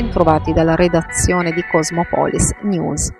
bentrovati dalla redazione di Cosmopolis News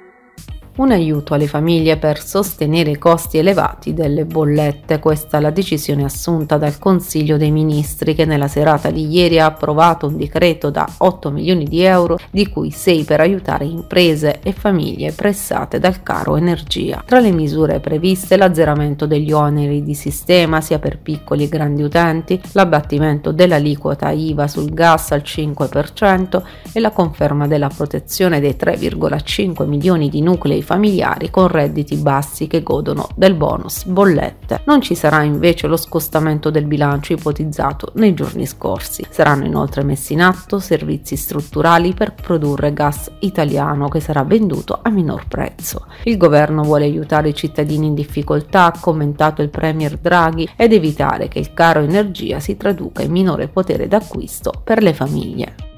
un aiuto alle famiglie per sostenere i costi elevati delle bollette. Questa è la decisione assunta dal Consiglio dei Ministri che nella serata di ieri ha approvato un decreto da 8 milioni di euro, di cui 6 per aiutare imprese e famiglie pressate dal caro energia. Tra le misure previste l'azzeramento degli oneri di sistema sia per piccoli e grandi utenti, l'abbattimento dell'aliquota IVA sul gas al 5% e la conferma della protezione dei 3,5 milioni di nuclei familiari con redditi bassi che godono del bonus bollette. Non ci sarà invece lo scostamento del bilancio ipotizzato nei giorni scorsi. Saranno inoltre messi in atto servizi strutturali per produrre gas italiano che sarà venduto a minor prezzo. Il governo vuole aiutare i cittadini in difficoltà, ha commentato il premier Draghi, ed evitare che il caro energia si traduca in minore potere d'acquisto per le famiglie.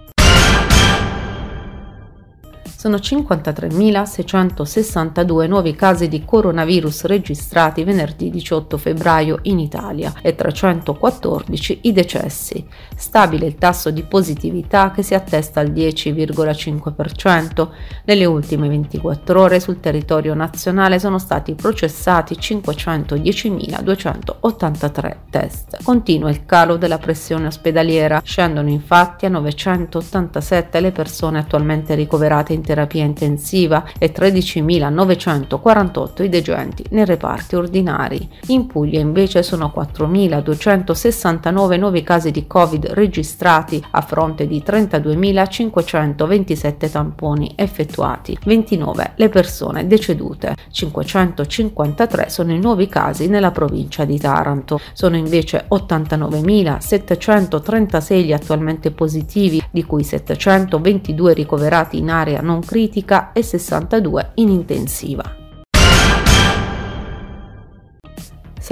Sono 53.662 nuovi casi di coronavirus registrati venerdì 18 febbraio in Italia e 314 i decessi. Stabile il tasso di positività che si attesta al 10,5%. Nelle ultime 24 ore sul territorio nazionale sono stati processati 510.283 test. Continua il calo della pressione ospedaliera, scendono infatti a 987 le persone attualmente ricoverate in terapia intensiva e 13.948 i degenti nei reparti ordinari. In Puglia invece sono 4.269 nuovi casi di Covid registrati a fronte di 32.527 tamponi effettuati, 29 le persone decedute, 553 sono i nuovi casi nella provincia di Taranto, sono invece 89.736 gli attualmente positivi, di cui 722 ricoverati in area non critica e 62 in intensiva.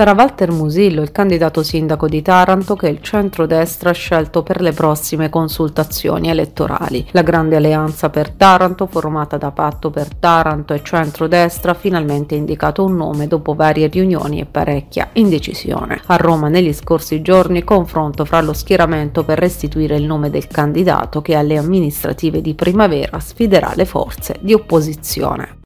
Sarà Walter Musillo il candidato sindaco di Taranto che il centrodestra ha scelto per le prossime consultazioni elettorali. La grande alleanza per Taranto, formata da Patto per Taranto e centrodestra, ha finalmente indicato un nome dopo varie riunioni e parecchia indecisione. A Roma negli scorsi giorni confronto fra lo schieramento per restituire il nome del candidato che alle amministrative di primavera sfiderà le forze di opposizione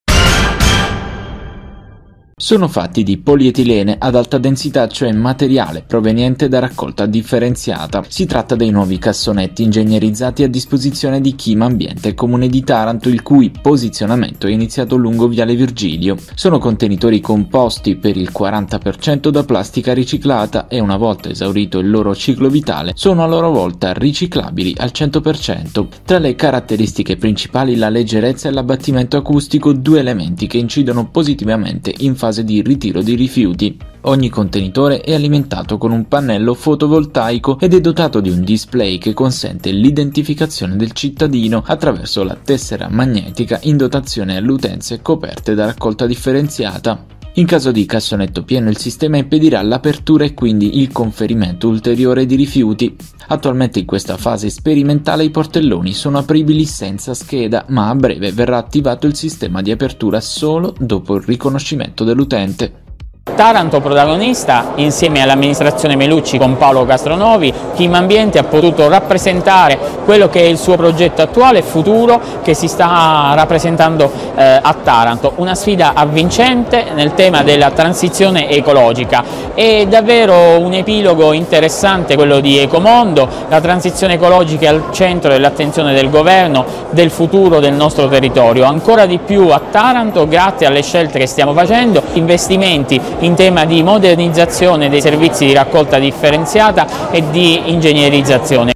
sono fatti di polietilene ad alta densità, cioè materiale proveniente da raccolta differenziata. Si tratta dei nuovi cassonetti ingegnerizzati a disposizione di Chima Ambiente, comune di Taranto, il cui posizionamento è iniziato lungo Viale Virgilio. Sono contenitori composti per il 40% da plastica riciclata e una volta esaurito il loro ciclo vitale sono a loro volta riciclabili al 100%. Tra le caratteristiche principali la leggerezza e l'abbattimento acustico, due elementi che incidono positivamente in fase di ritiro di rifiuti. Ogni contenitore è alimentato con un pannello fotovoltaico ed è dotato di un display che consente l'identificazione del cittadino attraverso la tessera magnetica in dotazione alle utenze coperte da raccolta differenziata. In caso di cassonetto pieno il sistema impedirà l'apertura e quindi il conferimento ulteriore di rifiuti. Attualmente in questa fase sperimentale i portelloni sono apribili senza scheda, ma a breve verrà attivato il sistema di apertura solo dopo il riconoscimento dell'utente. Taranto protagonista insieme all'amministrazione Melucci con Paolo Castronovi, Team Ambiente ha potuto rappresentare quello che è il suo progetto attuale e futuro che si sta rappresentando eh, a Taranto, una sfida avvincente nel tema della transizione ecologica, è davvero un epilogo interessante quello di Ecomondo, la transizione ecologica è al centro dell'attenzione del governo, del futuro del nostro territorio, ancora di più a Taranto grazie alle scelte che stiamo facendo, investimenti in tema di modernizzazione dei servizi di raccolta differenziata e di ingegnerizzazione.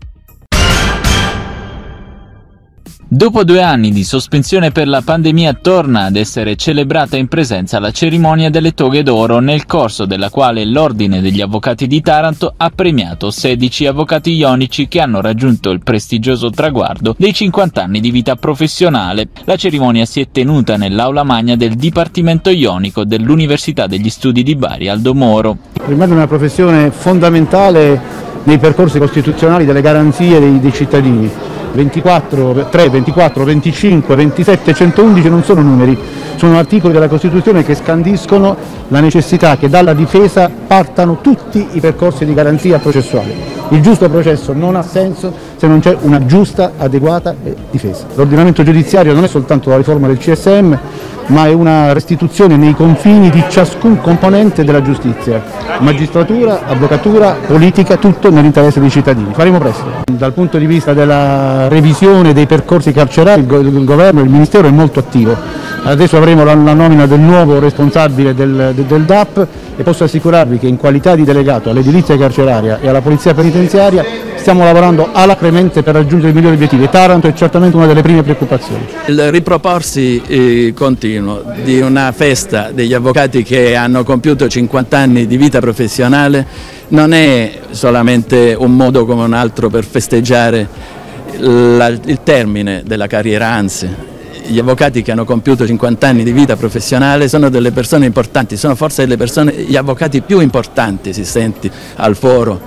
Dopo due anni di sospensione per la pandemia torna ad essere celebrata in presenza la cerimonia delle toghe d'oro nel corso della quale l'Ordine degli Avvocati di Taranto ha premiato 16 avvocati ionici che hanno raggiunto il prestigioso traguardo dei 50 anni di vita professionale. La cerimonia si è tenuta nell'aula magna del Dipartimento Ionico dell'Università degli Studi di Bari Aldo Moro. Rimane una professione fondamentale nei percorsi costituzionali delle garanzie dei, dei cittadini 24, 3, 24, 25, 27, 111 non sono numeri, sono articoli della Costituzione che scandiscono la necessità che dalla difesa partano tutti i percorsi di garanzia processuale. Il giusto processo non ha senso se non c'è una giusta, adeguata difesa. L'ordinamento giudiziario non è soltanto la riforma del CSM, ma è una restituzione nei confini di ciascun componente della giustizia, magistratura, avvocatura, politica, tutto nell'interesse dei cittadini. Faremo presto. Dal punto di vista della revisione dei percorsi carcerari il governo, il Ministero è molto attivo. Adesso avremo la, nomina del nuovo responsabile del, del DAP e posso assicurarvi che in qualità di delegato all'edilizia carceraria e alla polizia penitenziaria stiamo lavorando alacremente per raggiungere i migliori obiettivi. Taranto è certamente una delle prime preoccupazioni. Il riproporsi eh, continuo di una festa degli avvocati che hanno compiuto 50 anni di vita professionale non è solamente un modo come un altro per festeggiare il termine della carriera, anzi gli avvocati che hanno compiuto 50 anni di vita professionale sono delle persone importanti, sono forse persone, gli avvocati più importanti, si senti al foro,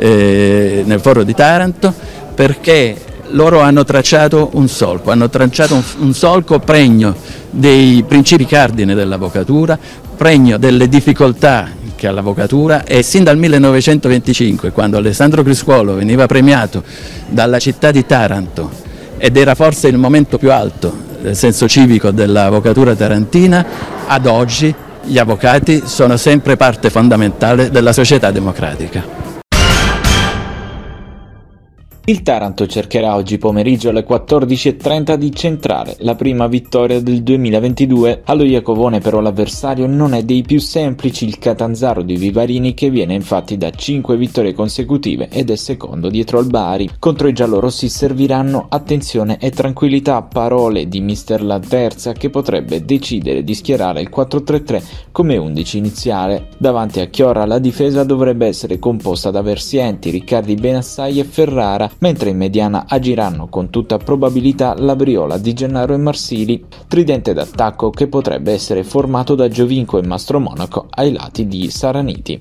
eh, nel foro di Taranto, perché loro hanno tracciato un solco, hanno tracciato un, un solco pregno dei principi cardine dell'avvocatura, pregno delle difficoltà che ha l'avvocatura e sin dal 1925, quando Alessandro Criscuolo veniva premiato dalla città di Taranto ed era forse il momento più alto del senso civico dell'avvocatura tarantina, ad oggi gli avvocati sono sempre parte fondamentale della società democratica. Il Taranto cercherà oggi pomeriggio alle 14.30 di centrare la prima vittoria del 2022. Allo Iacovone però l'avversario non è dei più semplici, il Catanzaro di Vivarini che viene infatti da 5 vittorie consecutive ed è secondo dietro al Bari. Contro i giallorossi serviranno attenzione e tranquillità, parole di mister La Terza che potrebbe decidere di schierare il 4-3-3 come 11 iniziale. Davanti a Chiora la difesa dovrebbe essere composta da Versienti, Riccardi Benassai e Ferrara mentre in mediana agiranno con tutta probabilità la Briola di Gennaro e Marsili, tridente d'attacco che potrebbe essere formato da Giovinco e Mastro Monaco ai lati di Saraniti.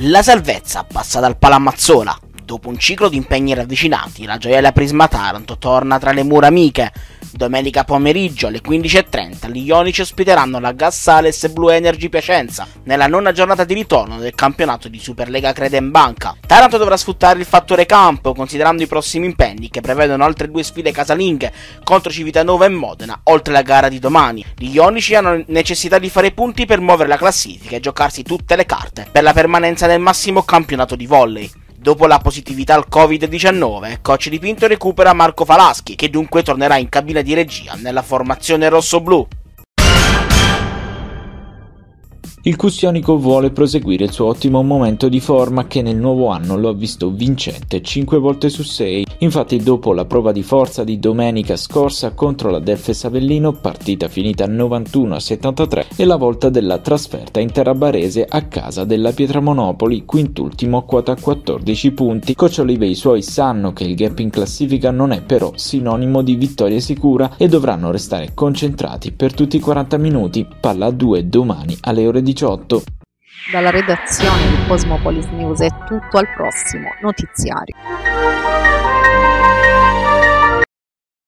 La salvezza passa dal Palamazzola. Dopo un ciclo di impegni ravvicinati, la gioiella Prisma Taranto torna tra le mura amiche Domenica pomeriggio alle 15.30 gli Ionici ospiteranno la Gassales Blue Energy Piacenza nella nona giornata di ritorno del campionato di Superlega Crede in Banca. Taranto dovrà sfruttare il fattore campo considerando i prossimi impegni che prevedono altre due sfide casalinghe contro Civitanova e Modena oltre la gara di domani. Gli Ionici hanno necessità di fare punti per muovere la classifica e giocarsi tutte le carte per la permanenza nel massimo campionato di volley. Dopo la positività al Covid-19, coach di Pinto recupera Marco Falaschi, che dunque tornerà in cabina di regia nella formazione rosso-blu. Il Custionico vuole proseguire il suo ottimo momento di forma che nel nuovo anno lo ha visto vincente 5 volte su 6. Infatti dopo la prova di forza di domenica scorsa contro la Delfes Avellino, partita finita 91 a 73, e la volta della trasferta in terra barese a casa della Pietramonopoli, quintultimo a quota 14 punti. Coach e i suoi sanno che il gap in classifica non è però sinonimo di vittoria sicura e dovranno restare concentrati per tutti i 40 minuti. Palla a 2 domani alle ore 18. 2018. Dalla redazione di Cosmopolis News è tutto al prossimo notiziario.